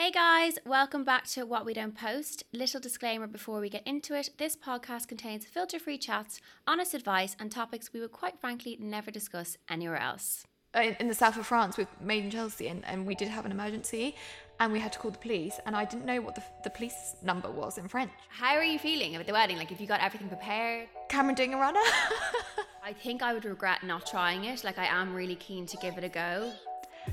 Hey guys, welcome back to What We Don't Post. Little disclaimer before we get into it this podcast contains filter free chats, honest advice, and topics we would quite frankly never discuss anywhere else. Uh, in, in the south of France with Made in Chelsea, and, and we did have an emergency, and we had to call the police, and I didn't know what the, the police number was in French. How are you feeling about the wedding? Like, if you got everything prepared? Cameron doing a runner. I think I would regret not trying it. Like, I am really keen to give it a go.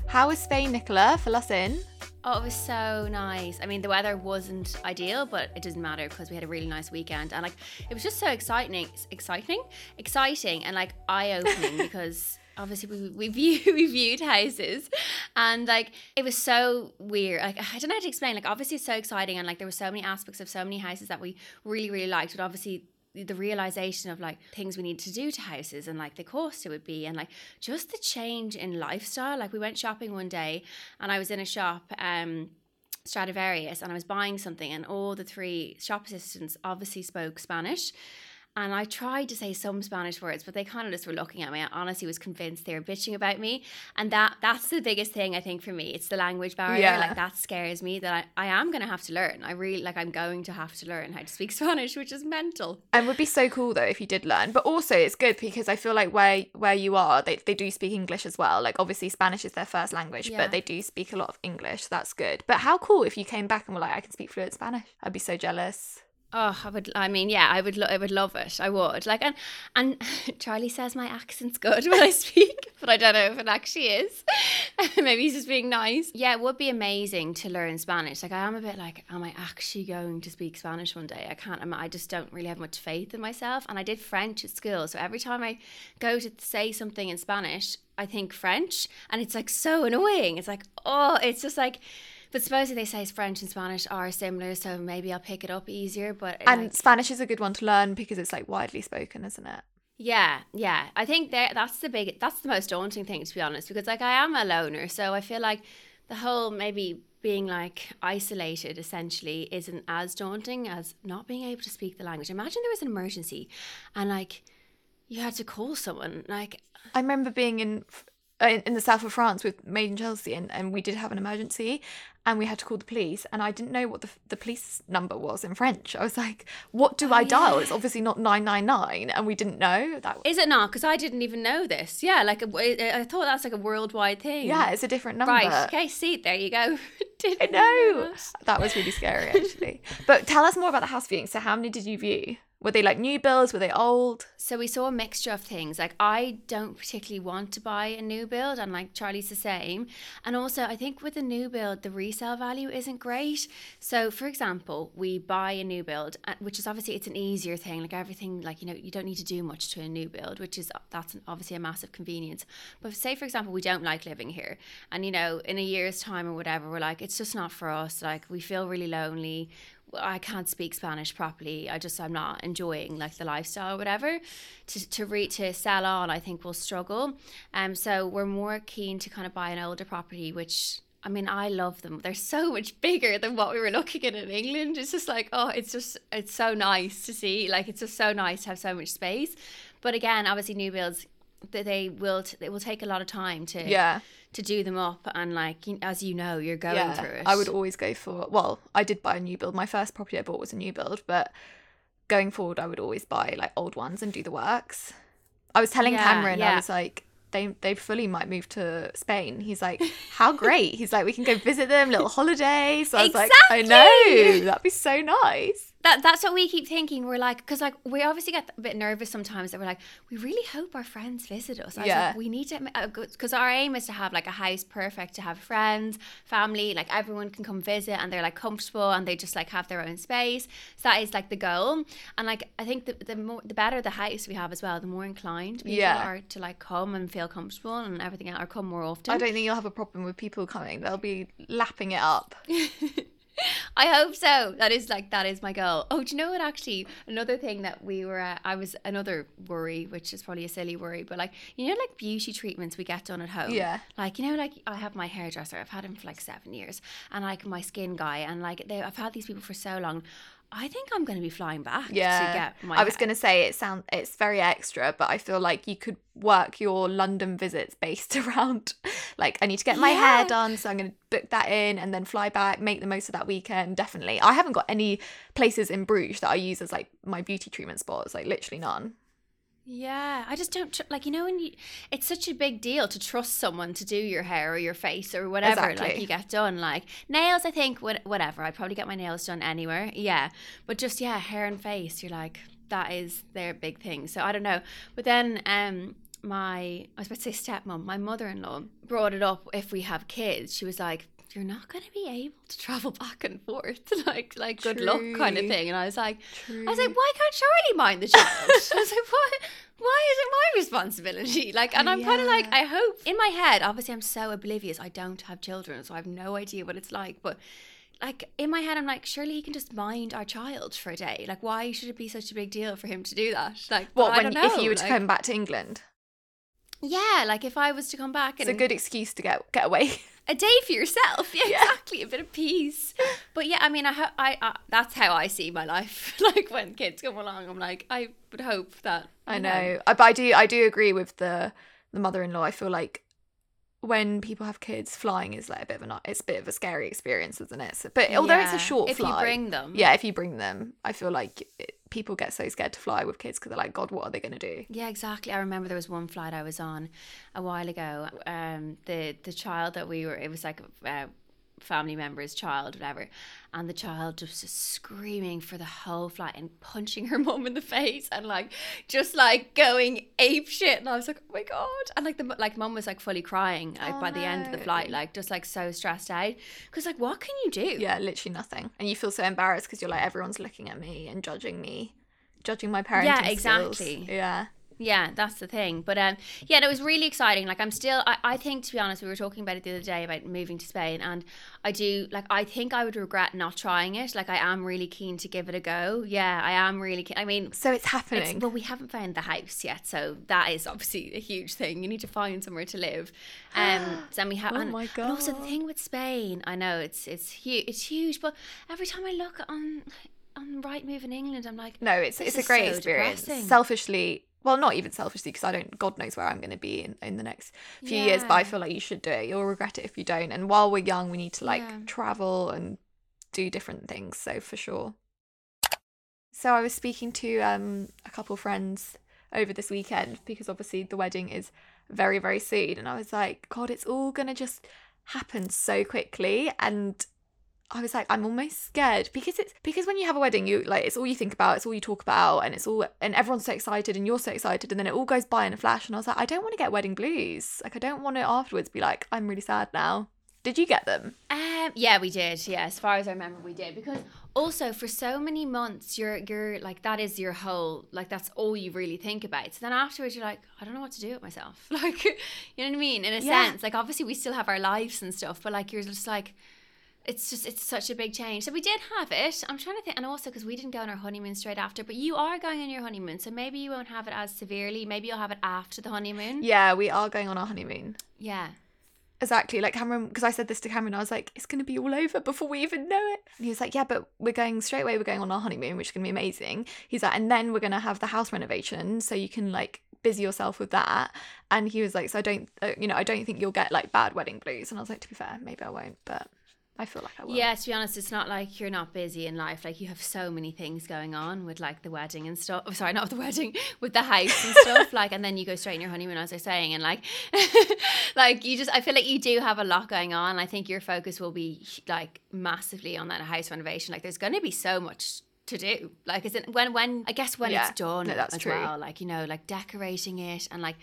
How is Spain, Nicola? Fill us in. Oh, it was so nice. I mean, the weather wasn't ideal, but it doesn't matter because we had a really nice weekend, and like, it was just so exciting, exciting, exciting, and like eye-opening because obviously we, we view we viewed houses and like it was so weird like i don't know how to explain like obviously it's so exciting and like there were so many aspects of so many houses that we really really liked but obviously the realization of like things we need to do to houses and like the cost it would be and like just the change in lifestyle. Like we went shopping one day and i was in a shop um Stradivarius and I was buying something and all the three shop assistants obviously spoke Spanish and I tried to say some Spanish words, but they kind of just were looking at me. I honestly was convinced they were bitching about me. And that that's the biggest thing I think for me. It's the language barrier. Yeah. Like that scares me that I, I am gonna have to learn. I really like I'm going to have to learn how to speak Spanish, which is mental. And would be so cool though if you did learn. But also it's good because I feel like where where you are, they, they do speak English as well. Like obviously Spanish is their first language, Yeah. but they do speak a lot of English. So that's good. But how cool if you came back and were like, I can speak fluent Spanish. I'd be so jealous. Oh, I would. I mean, yeah, I would. Lo- I would love it. I would. Like, and and Charlie says my accent's good when I speak, but I don't know if it actually is. Maybe he's just being nice. Yeah, it would be amazing to learn Spanish. Like, I am a bit like, am I actually going to speak Spanish one day? I can't. I'm, I just don't really have much faith in myself. And I did French at school, so every time I go to say something in Spanish, I think French, and it's like so annoying. It's like, oh, it's just like. But supposedly they say French and Spanish are similar, so maybe I'll pick it up easier. But And like, Spanish is a good one to learn because it's like widely spoken, isn't it? yeah, yeah, I think that that's the big, that's the most daunting thing to be honest, because like I am a loner, so I feel like the whole maybe being like isolated essentially isn't as daunting as not being able to speak the language. Imagine there was an emergency, and like you had to call someone, like I remember being in Uh, in in the south of France with Made in Chelsea, and, and we did have an emergency, and we had to call the police, and I didn't know what the the police number was in French. I was like, "What do I oh, dial?" It's obviously not nine nine nine, and we didn't know that. Is it not? Because I didn't even know this. Yeah, like I I thought that's like a worldwide thing. yeah, it's a different number. Right. Okay. See, there you go. Didn't I know. that. That was really scary, actually. but tell us more about the house viewing. So, how many did you view? Were they like new builds? Were they old? So we saw a mixture of things. Like I don't particularly want to buy a new build, and like Charlie's the same. And also, I think with a new build, the resale value isn't great. So, for example, we buy a new build, uh, which is obviously it's an easier thing. Like everything, like you know, you don't need to do much to a new build, which is that's an, obviously a massive convenience. But say, for example, we don't like living here, and you know, in a year's time or whatever, we're like, it's just not for us. Like we feel really lonely. I can't speak Spanish properly. I just I'm not enjoying like the lifestyle or whatever. To to re to sell on, I think we'll struggle. Um, so we're more keen to kind of buy an older property, which I mean I love them. They're so much bigger than what we were looking at in England. It's just like oh, it's just it's so nice to see. Like it's just so nice to have so much space. But again, obviously new builds they will t- it will take a lot of time to Yeah. to do them up and like as you know you're going yeah. through it. I would always go for, well, I did buy a new build. My first property I bought was a new build, but going forward, I would always buy like old ones and do the works. I was telling Yeah, Cameron, I was like, they they fully might move to Spain. He's like, how great. He's like, we can go visit them, little holiday. So I was like, I know, that'd be so nice. That that's what we keep thinking. We're like, because like we obviously get a bit nervous sometimes that we're like, we really hope our friends visit us. I Yeah. like, we need to, uh, because our aim is to have like a house perfect to have friends, family, like everyone can come visit and they're like comfortable and they just like have their own space. So that is like the goal. And like I think the the more the better the house we have as well, the more inclined people Yeah. are to like come and feel comfortable and everything else, or come more often. I don't think you'll have a problem with people coming. They'll be lapping it up. I hope so. That is like that is my goal. Oh, do you know what? Actually, another thing that we were, uh, I was another worry, which is probably a silly worry, but like you know, like beauty treatments we get done at home. Yeah. Like you know, like I have my hairdresser. I've had him for like seven years, and like my skin guy, and like they, I've had these people for so long. I think I'm going to be flying back Yeah. to get my. I was going to say it sound it's very extra, but I feel like you could work your London visits based around like I need to get my hair done, so I'm going to book that in and then fly back, make the most of that weekend. Definitely. I haven't got any places in Bruges that I use as like my beauty treatment spots, like literally none. Yeah, I just don't tr- like you know when you. It's such a big deal to trust someone to do your hair or your face or whatever like you get done. Like nails, I think whatever. I'd probably get my nails done anywhere. Yeah, but just yeah, hair and face. You're like that is their big thing. So I don't know. But then um my I was about to say stepmom, my mother in law brought it up. If we have kids, she was like. You're not going to be able to travel back and forth, like like good luck kind of thing. And I was like, I was like, why can't Charlie mind the child? I was like, why? Why is it my responsibility? Like, and I'm kind of like, I hope in my head. Obviously, I'm so oblivious. I don't have children, so I have no idea what it's like. But like in my head, I'm like, surely he can just mind our child for a day. Like, why should it be such a big deal for him to do that? Like, What I when if you were to like- come back to England? Yeah, like if I was to come back It's a good excuse to get get away. a day for yourself. Yeah, Yeah. exactly. A bit of peace. But yeah, I mean, I, ho- I, I that's how I see my life. like when kids come along, I'm like, I would hope that. I you know. I, but I do I do agree with the the mother-in-law. I feel like when people have kids, flying is like a bit of a not- it's a bit of a scary experience, isn't it? So, but although it's a short if you flight, bring them. yeah, if you bring them, I feel like it, people get so scared to fly with kids because they're like, God, what are they going to do? Yeah, exactly. I remember there was one flight I was on a while ago. Um, the the child that we were, it was like a family member's child, whatever, and the child just screaming for the whole flight and punching her mom in the face and like just like going ape shit. And I was like, oh my god! And like the like mum was like fully crying like Oh, by the end of the flight, oh, like just like so stressed out because like what can you do? Yeah, literally nothing, and you feel so embarrassed because you're like, everyone's looking at me and judging me, judging my parenting Yeah, skills. exactly. Yeah, Yeah, that's the thing. But um, yeah, it was really exciting. Like I'm still, I, I think to be honest, we were talking about it the other day about moving to Spain, and I do like I think I would regret not trying it. Like I am really keen to give it a go. Yeah, I am really keen. I mean. so it's It's, happening. well, we haven't found the house yet, so that is obviously a huge thing. You need to find somewhere to live. Um, so then we have. Oh and, my and also the thing with Spain, I know it's it's huge. It's huge, but every time I look on on Rightmove in England, I'm like, No, it's it's a great so experience. depressing. Selfishly, well, not even selfishly, because I don't. God knows where I'm going to be in, in the next few years. But I feel like you should do it. You'll regret it if you don't. And while we're young, we need to like Yeah. travel and do different things. So for sure. So I was speaking to um a couple friends over this weekend because obviously the wedding is very very soon, and I was like, God, it's all gonna just happen so quickly and I was like, I'm almost scared because it's because when you have a wedding, you like it's all you think about, it's all you talk about, and it's all and everyone's so excited and you're so excited, and then it all goes by in a flash. And I was like, I don't want to get wedding blues. Like I don't want to afterwards be like, I'm really sad now. Did you get them? Um, yeah, we did. Yeah, as far as I remember, we did because also for so many months, you're you're like that is your whole like that's all you really think about. So then afterwards, you're like, I don't know what to do with myself. Like, you know what I mean? In a Yeah. sense, like obviously we still have our lives and stuff, but like you're just like. It's just it's such a big change. So we did have it. I'm trying to think, and also because we didn't go on our honeymoon straight after, but you are going on your honeymoon, so maybe you won't have it as severely. Maybe you'll have it after the honeymoon. Yeah, we are going on our honeymoon. Yeah. Exactly. Like Cameron, because I said this to Cameron, I was like, it's going to be all over before we even know it. And he was like, yeah, but we're going straight away. We're going on our honeymoon, which is going to be amazing. He's like, and then we're going to have the house renovation. So you can like busy yourself with that. And he was like, so I don't, uh, you know, I don't think you'll get like bad wedding blues. And I was like, to be fair, maybe I won't, but I feel like I will. Yeah, to be honest, it's not like you're not busy in life. Like you have so many things going on with like the wedding and stuff. Oh, sorry, not the wedding, with the house and stuff. like, and then you go straight in your honeymoon, as I was saying, and like, like you just, I feel like you do have a lot going on. I think your focus will be like massively on that house renovation. Like, there's going to be so much to do. Like, is it when when I guess when Yeah. it's done No, that's as true. well. Like you know, like decorating it and like.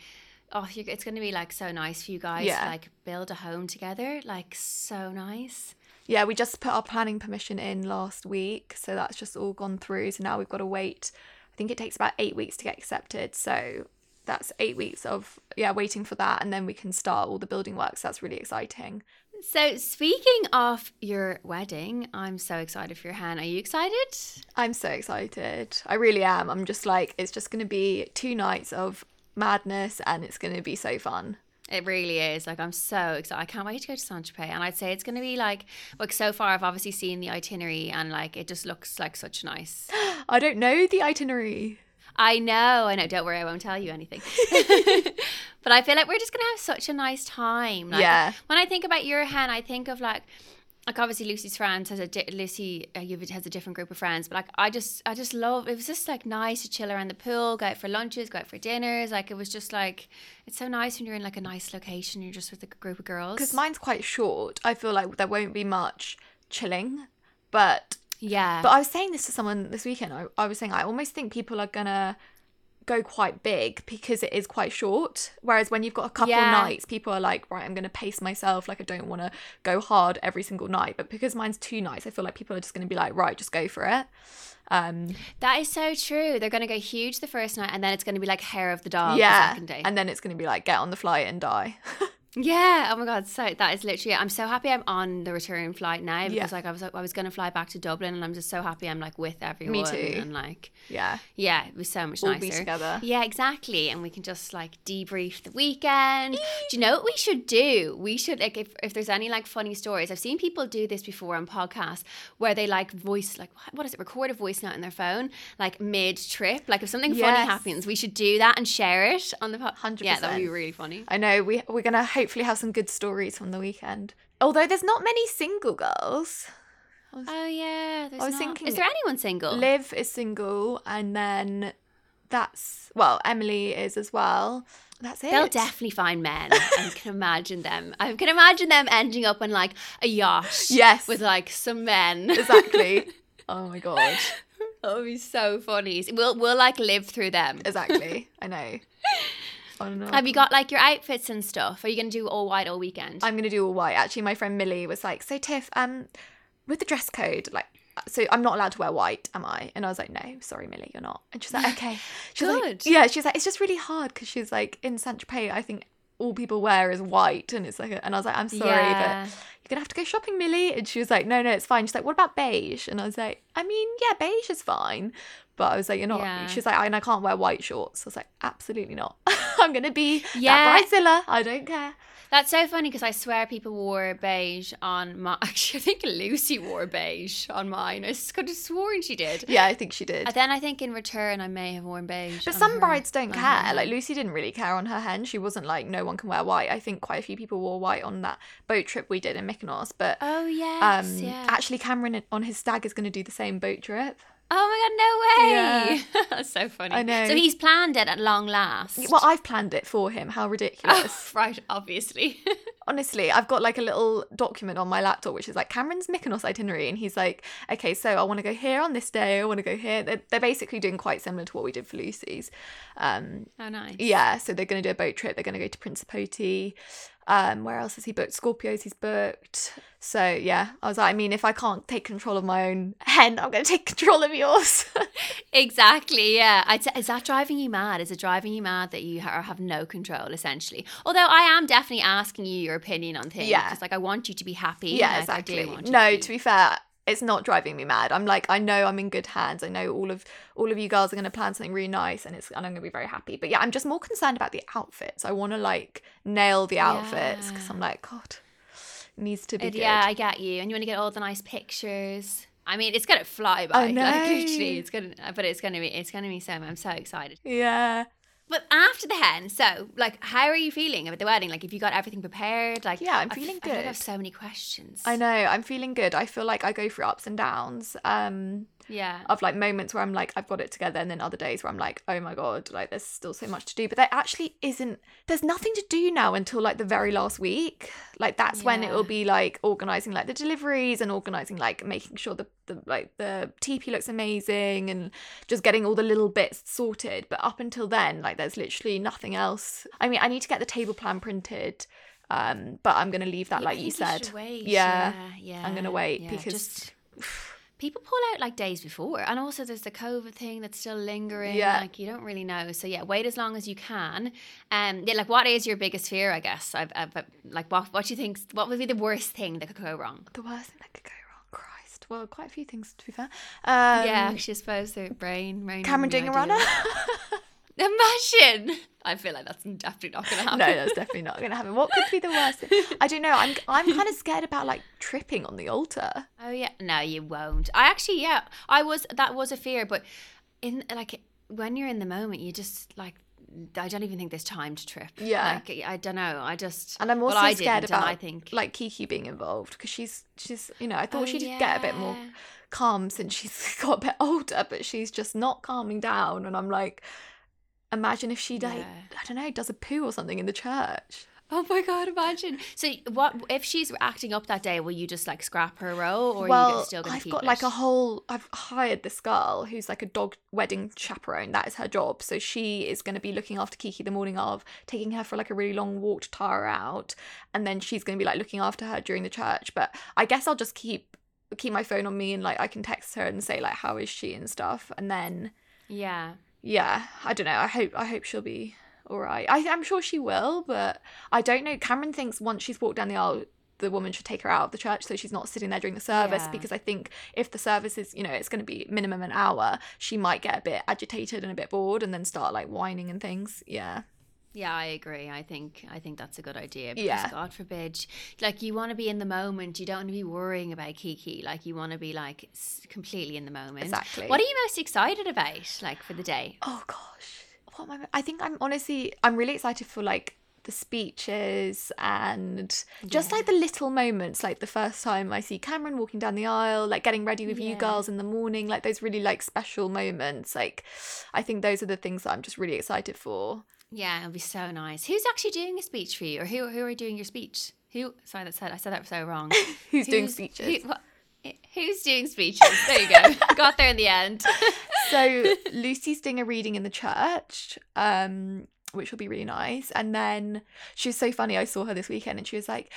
Oh, it's going to be like so nice for you guys Yeah. to like build a home together. Like so nice. Yeah, we just put our planning permission in last week, so that's just all gone through. So now we've got to wait. I think it takes about eight weeks to get accepted. So that's eight weeks of yeah waiting for that, and then we can start all the building works. That's really exciting. So, speaking of your wedding, I'm so excited for your hen. Are you excited? I'm so excited. I really am. I'm just like it's just going to be two nights of madness, and it's going to be so fun. It really is. Like, I'm so excited. I can't wait to go to Saint Tropez. And I'd say it's going to be like, like, so far, I've obviously seen the itinerary and like, it just looks like such nice. I don't know the itinerary. I know, I know. Don't worry, I won't tell you anything. but I feel like we're just going to have such a nice time. Like, Yeah. When I think about your hen, I think of like, like obviously Lucy's friends has a di- Lucy uh, has a different group of friends, but like I just I just love it was just like nice to chill around the pool, go out for lunches, go out for dinners. Like it was just like it's so nice when you're in like a nice location, you're just with a group of girls. Because mine's quite short. I feel like there won't be much chilling, but yeah, But I was saying this to someone this weekend. I, I was saying I almost think people are gonna go quite big because it is quite short. Whereas when you've got a couple Yeah. nights, people are like, right, I'm gonna pace myself. Like I don't want to go hard every single night. But because mine's two nights, I feel like people are just gonna be like, right, just go for it. Um, that is so true. They're gonna go huge the first night, and then it's gonna be like hair of the dog the yeah, second day. and then it's gonna be like get on the flight and die. Yeah. Oh my god. So that is literally. I'm so happy I'm on the return flight now because Yeah. like I was I was gonna fly back to Dublin and I'm just so happy I'm like with everyone. Me too. And like yeah, yeah, it was so much All nicer. be together. Yeah, exactly. And we can just like debrief the weekend. do you know what we should do? We should like if if there's any like funny stories. I've seen people do this before on podcasts where they like voice like what- is it? Record a voice note on their phone like mid trip. Like if something funny happens, we should do that and share it on the podcast. Yeah, that would be really funny. I know we we're gonna hopefully have some good stories from the weekend. Although there's not many single girls. Oh yeah, there's I was not- thinking- Is there anyone single? Liv is single, and then that's well, Emily is as well. That's it. They'll definitely find men. I can imagine them. I can imagine them ending up on like a yacht. Yes. With like some men. exactly. oh my god. that would be so funny. We'll we'll like live through them. Exactly. I know. I don't know. Have you got like your outfits and stuff? Are you gonna do all white all weekend? I'm gonna do all white. Actually, my friend Millie was like, "So Tiff, um, with the dress code, like, so I'm not allowed to wear white, am I?" And I was like, "No, sorry, Millie, you're not." And she's like, "Okay." She's like, Good. yeah, she's like, "It's just really hard because she's like in Saint Tropez. I think all people wear is white, and it's like, a, and I was like, I'm sorry, Yeah. but you're gonna have to go shopping, Millie." And she was like, "No, no, it's fine." She's like, "What about beige?" And I was like, "I mean, yeah, beige is fine." But I was like, you're not. Yeah. She's like, and I can't wear white shorts. I was like, absolutely not. I'm gonna be Yeah. that bridezilla. I don't care. That's so funny because I swear people wore beige on my. Actually, I think Lucy wore beige on mine. I could have sworn she did. Yeah, I think she did. And then I think in return I may have worn beige. But some her- brides don't on her care. Like Lucy didn't really care on her hen. She wasn't like no one can wear white. I think quite a few people wore white on that boat trip we did in Mykonos. But Oh yes, um, yeah. actually Cameron on his stag is going to do the same boat trip. Oh my god, no way! Yeah. That's so funny. I know. So he's planned it at long last. Well, I've planned it for him. How ridiculous! right, obviously. Honestly, I've got like a little document on my laptop which is like Cameron's Mykonos itinerary, and he's like, okay, so I want to go here on this day. I want to go here. They're, they're basically doing quite similar to what we did for Lucy's. Um, oh nice. Yeah, so they're going to do a boat trip. They're going to go to Principote. Um, where else has he booked? Scorpios he's booked. So yeah, I was like, I mean, if I can't take control of my own hen, I'm going to take control of yours. Exactly. Yeah. Is that driving you mad? Is it driving you mad that you ha- have no control, essentially? Although I am definitely asking you your opinion on things. Yeah. Just like I want you to be happy. yeah, like, I do exactly. No, to to be- be fair, it's not driving me mad. I'm like, I know I'm in good hands. I know all of all of you girls are going to plan something really nice, and it's and I'm going to be very happy. But yeah, I'm just more concerned about the outfits. I want to like nail the outfits because Yeah. I'm like, God, it needs to be It- yeah, I get you. And you want to get all the nice pictures. I mean, it's gonna fly by. I know. Like literally, it's gonna. But it's gonna be. It's gonna be so. I'm so excited. Yeah. But after the hen, so like, how are you feeling about the wedding? Like, if you got everything prepared, like, Yeah, I'm feeling I like I have so many questions. I know, I'm feeling good. I feel like I go through ups and downs. Um, Yeah. of like moments where I'm like, I've got it together, and then other days where I'm like, oh my god, like there's still so much to do. But there actually isn't. There's nothing to do now until like the very last week. Like that's when it will be like organizing like the deliveries and organizing like making sure the the like the teepee looks amazing and just getting all the little bits sorted. But up until then, like there's literally nothing else. I mean, I need to get the table plan printed. Um, but I'm gonna leave that Yeah, like you said. wait. Yeah, yeah, I'm gonna wait yeah, because just- people pull out like days before, and also there's the COVID thing that's still lingering. Yeah. like you don't really know. So yeah, wait as long as you can. Um, yeah, like what is your biggest fear? I guess I've, I've like what what do you think? What would be the worst thing that could go wrong? the worst thing that could go wrong. Christ. Well, quite a few things to be fair. Um, yeah, actually, I suppose their brain. brain Cameron doing a runner. Imagine. I feel like that's definitely not going to happen. no, that's definitely not going to happen. What could be the worst? thing? I don't know. I'm I'm kind of scared about like tripping on the altar. Oh yeah, no, you won't. I actually, yeah, I was. That was a fear, but in like when you're in the moment, you just like. I don't even think there's time to trip. Yeah. like I don't know. I just And I'm also well, scared about I think like Kiki being involved because she's she's you know I thought Oh, she'd get a bit more calm since she's got a bit older, but she's just not calming down. And I'm like, imagine if she like Yeah. I don't know does a poo or something in the church. Oh my god, imagine. So what if she's acting up that day? Will you just like scrap her role, or are well, you still going to I've got it? like a whole. I've hired this girl who's like a dog wedding chaperone. That is her job. So she is going to be looking after Kiki the morning of, taking her for like a really long walk to tire her out, and then she's going to be like looking after her during the church. But I guess I'll just keep keep my phone on me and like I can text her and say like how is she and stuff, and then yeah. Yeah, I don't know. I hope I hope she'll be all right. I, I'm sure she will, but I don't know. Cameron thinks once she's walked down the aisle, the woman should take her out of the church so she's not sitting there during the service. Yeah. Because I think if the service is, you know, it's going to be minimum an hour, she might get a bit agitated and a bit bored, and then start like whining and things. Yeah, Yeah, I agree. I think I think that's a good idea. Because Yeah. God forbid, like you want to be in the moment. You don't want to be worrying about Kiki. Like you want to be like completely in the moment. Exactly. What are you most excited about, like for the day? Oh gosh, what am I? I think I'm honestly, I'm really excited for like the speeches and just like the little moments, like the first time I see Cameron walking down the aisle, like getting ready with you girls in the morning, like those really like special moments. Like, I think those are the things that I'm just really excited for. Yeah, it'll be so nice. Who's actually doing a speech for you, or who who are doing your speech? Who? Sorry, that said I said that so wrong. Who's doing speeches? who- who's doing speeches? There you go. Got there in the end. so Lucy's doing a reading in the church, um, which will be really nice. And then she was so funny. I saw her this weekend, and she was like.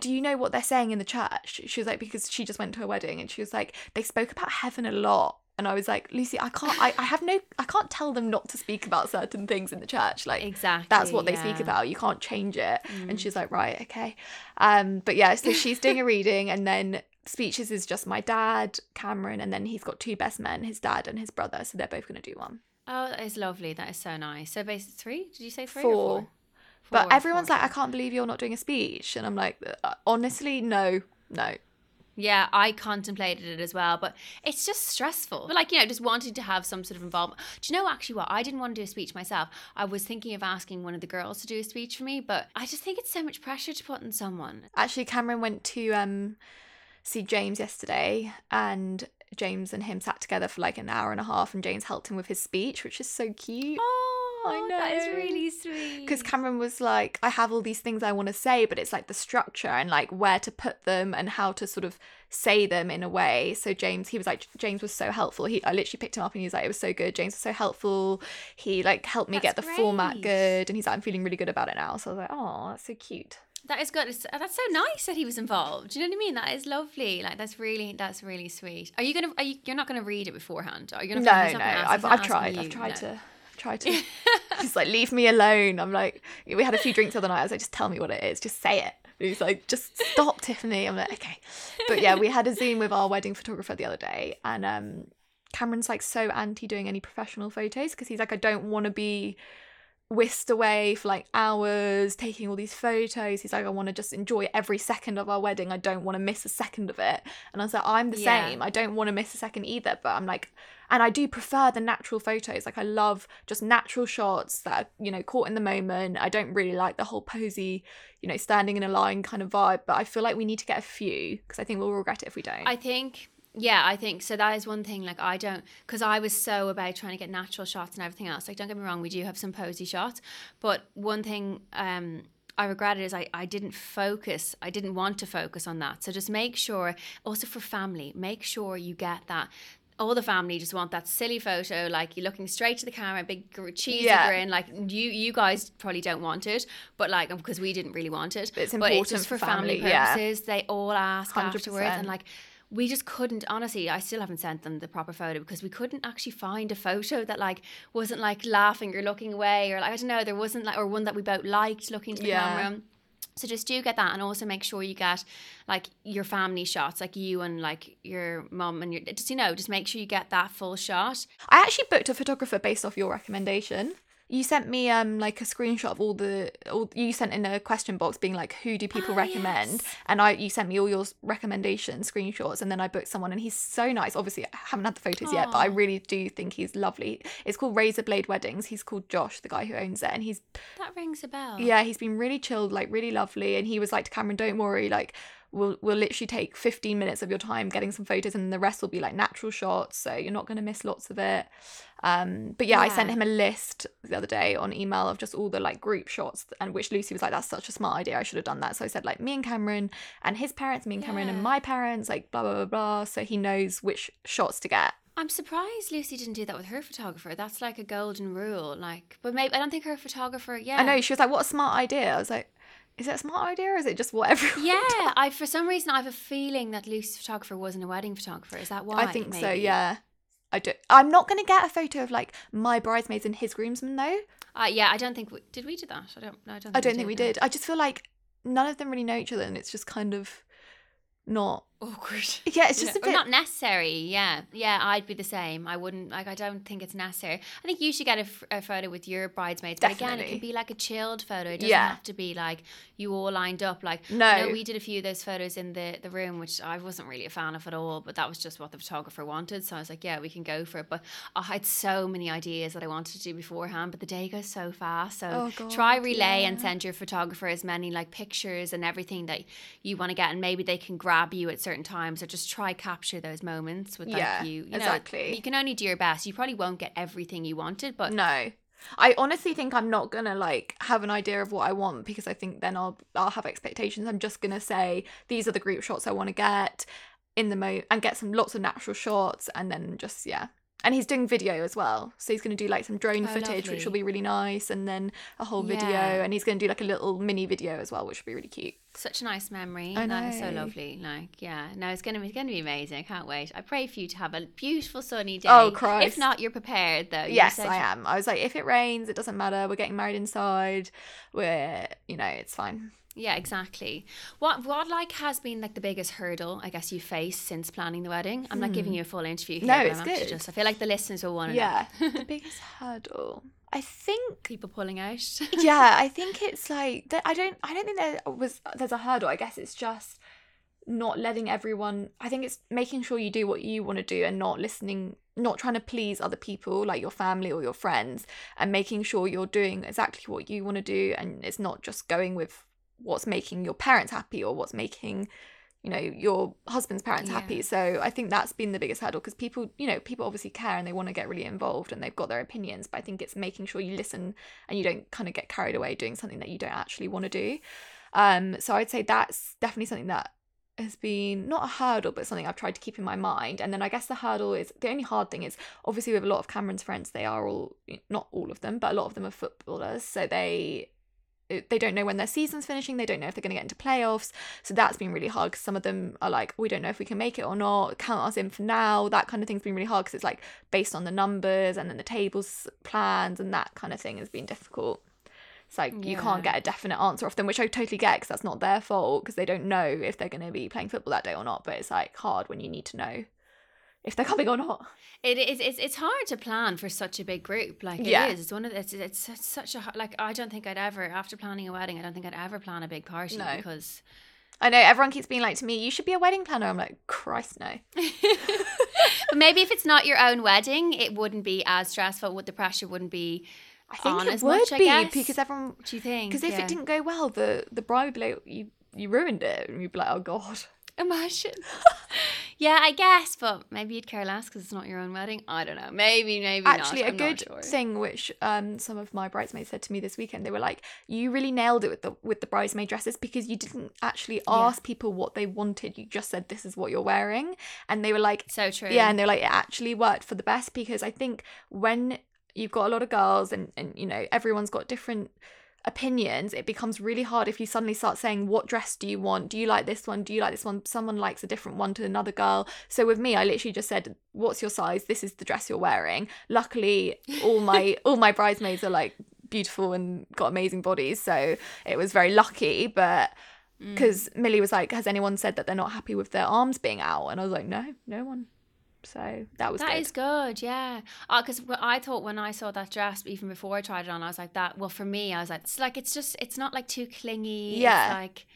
Do you know what they're saying in the church? She was like, because she just went to a wedding and she was like, they spoke about heaven a lot. And I was like, Lucy, I can't, I, I have no, I can't tell them not to speak about certain things in the church. Like, Exactly. that's what they speak about. You can't change it. And she's like, right, okay. Um, but yeah, so she's doing a reading, and then speeches is just my dad, Cameron, and then he's got two best men, his dad and his brother. So they're both going to do one. Oh, that is lovely. That is so nice. So basically, three? Did you say three Four. or four? But everyone's four, like, I can't believe you're not doing a speech, and I'm like, "Uh, honestly, no, no. Yeah, I contemplated it as well, but it's just stressful. But like, you know, just wanting to have some sort of involvement. Do you know actually what? I didn't want to do a speech myself. I was thinking of asking one of the girls to do a speech for me, but I just think it's so much pressure to put on someone. Actually, Cameron went to um see James yesterday, and James and him sat together for like an hour and a half, and James helped him with his speech, which is so cute. Oh, that oh, is know. That is really sweet. because Cameron was like, I have all these things I want to say, but it's like the structure and like where to put them and how to sort of say them in a way. So James, he was like, James was so helpful. He, I literally picked him up and he was like, it was so good. James was so helpful. He like helped me get the That's format good, and he's like, I'm feeling really good about it now. So I was like, oh, that's so cute. That is good. That's so nice that he was involved. Do you know what I mean? That is lovely. Like that's really that's really sweet. Are you gonna? Are you? You're not gonna read it beforehand. Are you gonna? no, gonna I've, I've tried. I've tried no. to. Tried to. He's like, leave me alone. I'm like, we had a few drinks the other night. I was like, just tell me what it is. Just say it. And he's like, just stop, Tiffany. I'm like, okay. But yeah, we had a Zoom with our wedding photographer the other day, and um, Cameron's like so anti doing any professional photos because he's like, I don't want to be whisked away for like hours taking all these photos. He's like i want to just enjoy every second of our wedding. I don't want to miss a second of it. And i was like i'm the Yeah. same. I don't want to miss a second either. But i'm like and i do prefer the natural photos. Like i love just natural shots that are you know caught in the moment. I don't really like the whole posy you know standing in a line kind of vibe. But i feel like we need to get a few because i think we'll regret it if we don't. I think, yeah, I think so. That is one thing. Like, I don't, because I was so about trying to get natural shots and everything else. Like, don't get me wrong, we do have some posy shots, but one thing, um, I regretted is I, I didn't focus. I didn't want to focus on that. So just make sure, also for family, make sure you get that. All the family just want that silly photo, like you're looking straight to the camera, big gr- cheesy Yeah. grin. Like you, you guys probably don't want it, but like because we didn't really want it. But it's but important just for for family, family, yeah. purposes. They all ask afterwards, 100%. and like we just couldn't honestly i still haven't sent them the proper photo because we couldn't actually find a photo that like wasn't like laughing or looking away or like i don't know there wasn't like or one that we both liked looking to the Yeah. camera so just do get that and also make sure you get like your family shots like you and like your mum and your just you know just make sure you get that full shot I actually booked a photographer based off your recommendation. You sent me um like a screenshot of all the all you sent in a question box being like who do people Ah, recommend? yes. and I you sent me all your recommendations screenshots and then I booked someone and he's so nice. Obviously I haven't had the photos yet but I really do think he's lovely. It's called Razor Blade Weddings. He's called Josh the guy who owns it and he's that rings a bell. Yeah he's been really chilled like really lovely and he was like to Cameron don't worry like we'll we'll literally take 15 minutes of your time getting some photos and the rest will be like natural shots so you're not going to miss lots of it um but yeah, I sent him a list the other day on email of just all the like group shots and which Lucy was like that's such a smart idea I should have done that so I said like me and Cameron and his parents me and Cameron and my parents like blah blah blah blah so he knows which shots to get I'm surprised Lucy didn't do that with her photographer. That's like a golden rule. Like, but maybe I don't think her photographer. Yeah, I know she was like what a smart idea I was like is it a smart idea or is it just what everyone Yeah, does? I for some reason I have a feeling that Lucy's photographer wasn't a wedding photographer. Is that why? I think so, yeah. I do. I'm not going to get a photo of like my bridesmaids and his groomsmen though. Uh, yeah, I don't think we, did we do that. I don't. No, I don't. I don't think we no. did. I just feel like none of them really know each other and it's just kind of not. Awkward. Yeah, it's just Yeah, a bit. not necessary. Yeah, yeah, I'd be the same. I wouldn't like. I don't think it's necessary. I think you should get a, f- a photo with your bridesmaids. But again, it can be like a chilled photo. It doesn't Yeah. have to be like you all lined up. Like No. know we did a few of those photos in the the room, which I wasn't really a fan of at all. But that was just what the photographer wanted. So I was like, yeah, we can go for it. But I had so many ideas that I wanted to do beforehand. But the day goes so fast. So Oh, try God, relay and send your photographer as many like pictures and everything that you want to get, and maybe they can grab you at certain times So just try capture those moments with like Yeah, you. you know, exactly. you can only do your best. You probably won't get everything you wanted, but No. I honestly think I'm not gonna like have an idea of what I want because I think then I'll I'll have expectations. I'm just gonna say these are the group shots I want to get in the mo and get some lots of natural shots and then just yeah. And he's doing video as well, so he's gonna do like some drone Oh, footage, which will be really nice, and then a whole video, Yeah. and he's gonna do like a little mini video as well, which will be really cute. such a nice memory. I That is so lovely. Like, yeah, no, it's gonna be gonna be amazing. I can't wait. I pray for you to have a beautiful sunny day. Oh, Christ. If not, you're prepared though. You yes, I am. I was like, if it rains, it doesn't matter. We're getting married inside. We're, you know, it's fine. Yeah, exactly. What what like has been like the biggest hurdle I guess you faced since planning the wedding? I'm not giving you a full interview here. Hmm. No, it's I'm good. Just I feel like the listeners will want to Yeah. know. the biggest hurdle. I think People pulling out. yeah, I think it's like. I don't. I don't think there was. There's a hurdle. I guess it's just not letting everyone. I think it's making sure you do what you want to do and not listening, not trying to please other people like your family or your friends, and making sure you're doing exactly what you want to do, and it's not just going with what's making your parents happy or what's making you know your husband's parents Yeah. happy so i think that's been the biggest hurdle because people you know people obviously care and they want to get really involved and they've got their opinions but i think it's making sure you listen and you don't kind of get carried away doing something that you don't actually want to do. Um so i'd say that's definitely something that has been not a hurdle but something i've tried to keep in my mind. And then i guess the hurdle is the only hard thing is obviously with a lot of cameron's friends they are all not all of them but a lot of them are footballers. So they they don't know when their season's finishing they don't know if they're going to get into playoffs. So that's been really hard because some of them are like we don't know if we can make it or not count us in for now that kind of thing's been really hard because it's like based on the numbers and then the tables plans and that kind of thing has been difficult. It's like you can't get a definite answer off them which i totally get because that's not their fault because they don't know if they're going to be playing football that day or not but it's like hard when you need to know if they're coming or not. It is. It's, it's hard to plan for such a big group. Like it is. Yeah. It's one of the, it's, it's it's such a hard- like. I don't think I'd ever after planning a wedding. I don't think I'd ever plan a big party No. because. I know everyone keeps being like to me, you should be a wedding planner. I'm like, Christ, no. But maybe if it's not your own wedding, it wouldn't be as stressful. Would the pressure wouldn't be I think on it as would much? Be because everyone Do you think? because if Yeah. it didn't go well, the the bride would be like, you you ruined it, and you'd be like, oh god. Imagine. yeah, I guess, but maybe you'd care less because it's not your own wedding. I don't know. Maybe, maybe Actually, not. a I'm good sure. thing which um some of my bridesmaids said to me this weekend, they were like, you really nailed it with the with the bridesmaid dresses because you didn't actually ask people what they wanted. You just said this is what you're wearing, and they were like, So true. Yeah, and they're like, it actually worked for the best because I think when you've got a lot of girls and, and you know, everyone's got different opinions, it becomes really hard if you suddenly start saying, What dress do you want? Do you like this one? Do you like this one? Someone likes a different one to another girl. So with me, I literally just said, What's your size? This is the dress you're wearing. Luckily, all my all my bridesmaids are like beautiful and got amazing bodies. So it was very lucky, but Mm. because Millie was like, "Has anyone said that they're not happy with their arms being out?" And I was like, "No, no one." So that was That good. is good, yeah. Uh, because I thought when I saw that dress, even before I tried it on, I was like, that. Well, for me, I was like, it's like it's just, it's not like too clingy. Yeah. It's like,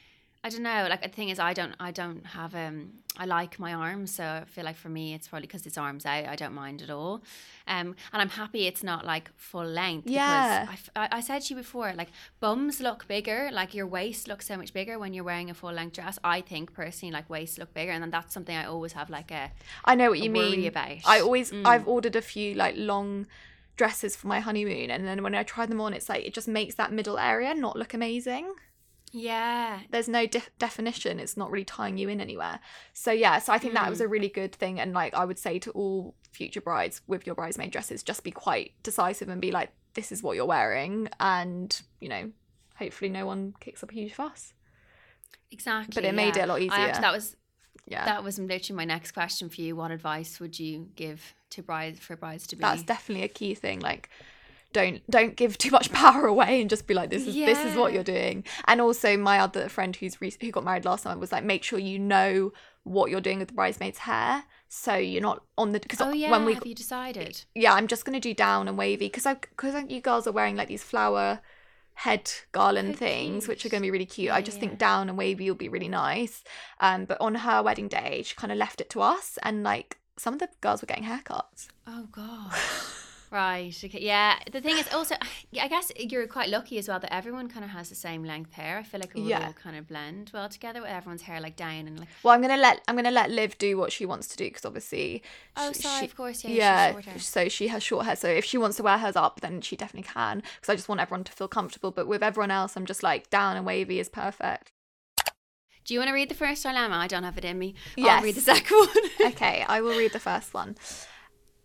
I don't know. Like the thing is, I don't, I don't have um, I like my arms, so I feel like for me, it's probably because it's arms out. I don't mind at all, um, and I'm happy it's not like full length. because Yeah. I f- I, I said to you before, like bums look bigger, like your waist looks so much bigger when you're wearing a full length dress. I think personally, like waists look bigger, and then that's something I always have like a I know what you mean. about. I always Mm. I've ordered a few like long dresses for my honeymoon and then when I try them on it's like it just makes that middle area not look amazing. Yeah. There's no def- definition. It's not really tying you in anywhere. So yeah, so I think that Mm. was a really good thing and like I would say to all future brides with your bridesmaid dresses just be quite decisive and be like this is what you're wearing and you know hopefully no one kicks up a huge fuss. Exactly. But it made it a lot easier. that was Yeah. that was literally my next question for you. What advice would you give to brides for brides to be? that's definitely a key thing like don't don't give too much power away and just be like this is this is what you're doing and also my other friend who's re- who got married last time was like make sure you know what you're doing with the bridesmaid's hair so you're not on the because oh yeah. when we have you decided? yeah i'm just going to do down and wavy because i because you girls are wearing like these flower head garland How things which are going to be really cute i just yeah. think down and wavy will be really nice um but on her wedding day she kind of left it to us and like some of the girls were getting haircuts Oh god. Right. Okay. Yeah. The thing is also, I guess you're quite lucky as well that everyone kind of has the same length hair. I feel like it will Yeah. all kind of blend well together with everyone's hair like down and like. Well, I'm gonna let I'm gonna let Liv do what she wants to do because obviously. Oh, she- sorry. she- of course. Yeah. Yeah, so she has short hair. So if she wants to wear hers up, then she definitely can. Because I just want everyone to feel comfortable. But with everyone else, I'm just like down and wavy is perfect. Do you want to read the first dilemma? I don't have it in me. Yes. I'll read the second one. okay, I will read the first one.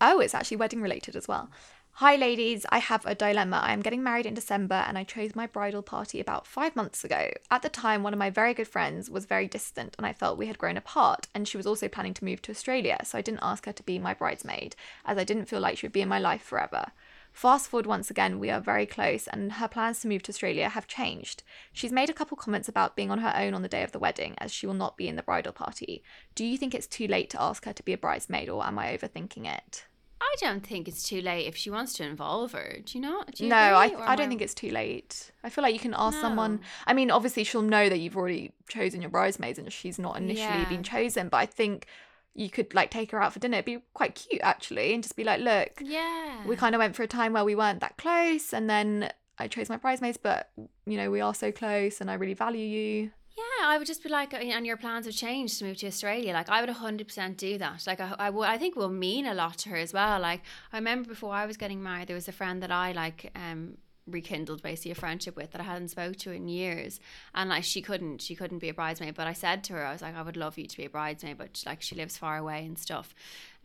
Oh, it's actually wedding related as well. Hi, ladies. I have a dilemma. I am getting married in December and I chose my bridal party about five months ago. At the time, one of my very good friends was very distant and I felt we had grown apart, and she was also planning to move to Australia, so I didn't ask her to be my bridesmaid, as I didn't feel like she would be in my life forever. Fast forward once again, we are very close, and her plans to move to Australia have changed. She's made a couple comments about being on her own on the day of the wedding, as she will not be in the bridal party. Do you think it's too late to ask her to be a bridesmaid, or am I overthinking it? I don't think it's too late if she wants to involve her. Do you not? Do you no, I, agree, or I don't think it's too late. I feel like you can ask someone. I mean, obviously, she'll know that you've already chosen your bridesmaids and she's not initially Yeah. been chosen, but I think you could like take her out for dinner. It'd be quite cute, actually, and just be like, look, Yeah. we kind of went for a time where we weren't that close and then i chose my bridesmaids but you know we are so close and i really value you Yeah, I would just be like, uh, and your plans have changed to move to Australia. Like, I would 100% do that. Like, I, I, would, I think will mean a lot to her as well. Like, I remember before I was getting married, there was a friend that I like, um, rekindled basically a friendship with that I hadn't spoke to in years and like she couldn't she couldn't be a bridesmaid but I said to her I was like I would love you to be a bridesmaid but like she lives far away and stuff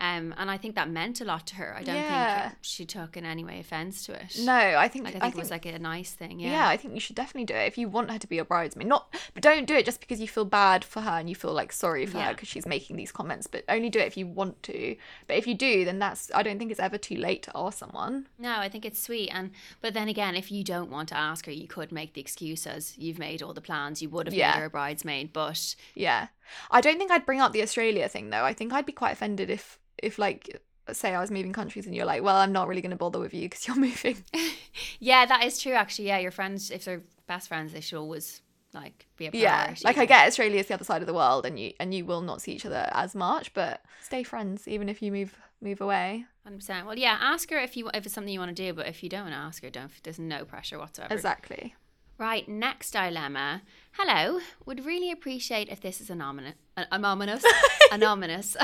um and I think that meant a lot to her. I don't Yeah. think she took in any way offense to it. No i think like I i think think, it was like a nice thing yeah. yeah i think you should definitely do it if you want her to be your bridesmaid. Not but don't do it just because you feel bad for her and you feel like sorry for her because she's making these comments but only do it if you want to. But if you do then that's i don't think it's ever too late to ask someone. No, I think it's sweet, and but then again, if you don't want to ask her, you could make the excuse as you've made all the plans. You would have Yeah. made her a bridesmaid, but yeah. I don't think i'd bring up the australia thing though. I think i'd be quite offended if if like say I was moving countries and you're like, well, I'm not really going to bother with you because you're moving. Yeah, that is true. Actually, yeah, your friends, if they're best friends, they should always like be a yeah, like I get Australia's the other side of the world, and you and you will not see each other as much, but stay friends even if you move move away. Hundred percent. Well, yeah, ask her if you if it's something you want to do, but if you don't ask her, don't. There's no pressure whatsoever. Exactly. Right, next dilemma. Hello, would really appreciate if this is anonymous. Anonymous. anonymous.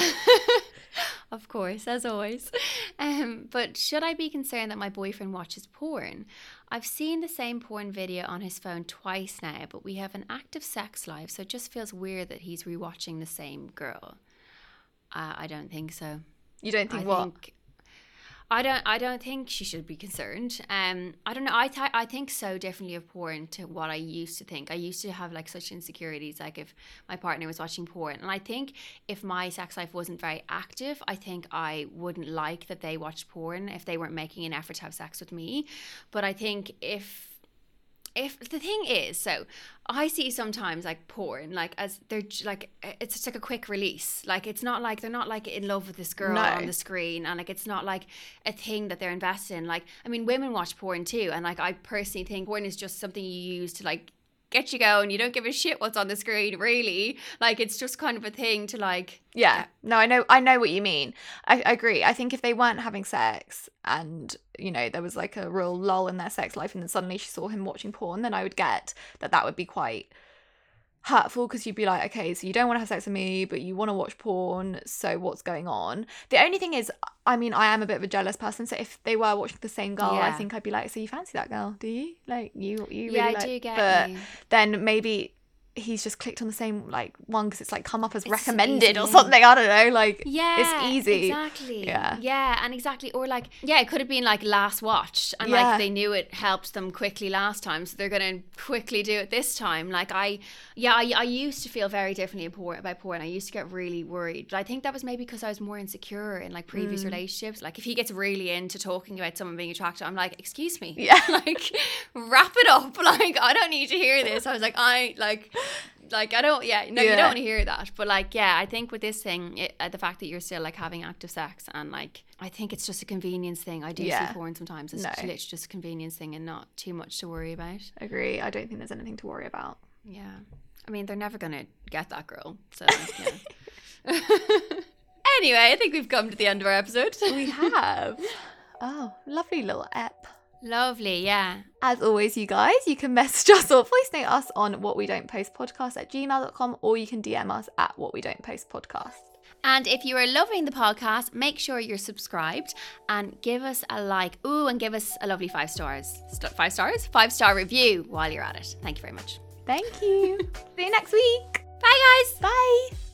of course, as always. Um, but should I be concerned that my boyfriend watches porn? I've seen the same porn video on his phone twice now, but we have an active sex life, so it just feels weird that he's rewatching the same girl. Uh, I don't think so. You don't think I what? think I don't. I don't think she should be concerned. Um, I don't know. I th- I think so differently of porn to what I used to think. I used to have like such insecurities, like if my partner was watching porn, and I think if my sex life wasn't very active, I think I wouldn't like that they watched porn if they weren't making an effort to have sex with me. But I think if if the thing is, so I see sometimes like porn, like as they're like it's just like a quick release. Like it's not like they're not like in love with this girl No. on the screen, and like it's not like a thing that they're invested in. Like I mean, women watch porn too, and like I personally think porn is just something you use to like get you going. You don't give a shit what's on the screen, really. Like it's just kind of a thing to like. Yeah. No, I know I know what you mean. I, I agree. I think if they weren't having sex and, you know, there was like a real lull in their sex life and then suddenly she saw him watching porn, then I would get that that would be quite hurtful because you'd be like, okay, so you don't want to have sex with me, but you want to watch porn, so what's going on? The only thing is, I mean, I am a bit of a jealous person, so if they were watching the same girl, I think I'd be like, so you fancy that girl, do you? Like, you, you Yeah, really I like, do get but you. then maybe he's just clicked on the same like one because it's like come up as It's recommended or something. I don't know. Like, Yeah, it's easy. Exactly. Yeah. yeah, and exactly, or like, yeah, it could have been like last watched, and Yeah. like they knew it helped them quickly last time, so they're gonna quickly do it this time. Like I, yeah, I, I used to feel very differently about about porn. I used to get really worried, but I think that was maybe because I was more insecure in like previous Mm. relationships. Like if he gets really into talking about someone being attracted, I'm like, excuse me, Yeah. like wrap it up. Like I don't need to hear this. I was like, I like. Like I don't, yeah, no, you don't want to hear that. But like, yeah, I think with this thing, it, uh, the fact that you're still like having active sex and like, I think it's just a convenience thing. I do Yeah. see porn sometimes. It's No. literally just a convenience thing and not too much to worry about. Agree. I don't think there's anything to worry about. Yeah, I mean, they're never gonna get that girl. So yeah. anyway, I think we've come to the end of our episode. We have. oh, lovely little app. Lovely, yeah. As always, you guys, you can message us or voice note us on what we don't post podcast at gmail.com or you can DM us at what we don't post podcast. And if you are loving the podcast, make sure you're subscribed and give us a like. Ooh, and give us a lovely five stars. St- five stars? Five star review while you're at it. Thank you very much. Thank you. See you next week. Bye, guys. Bye.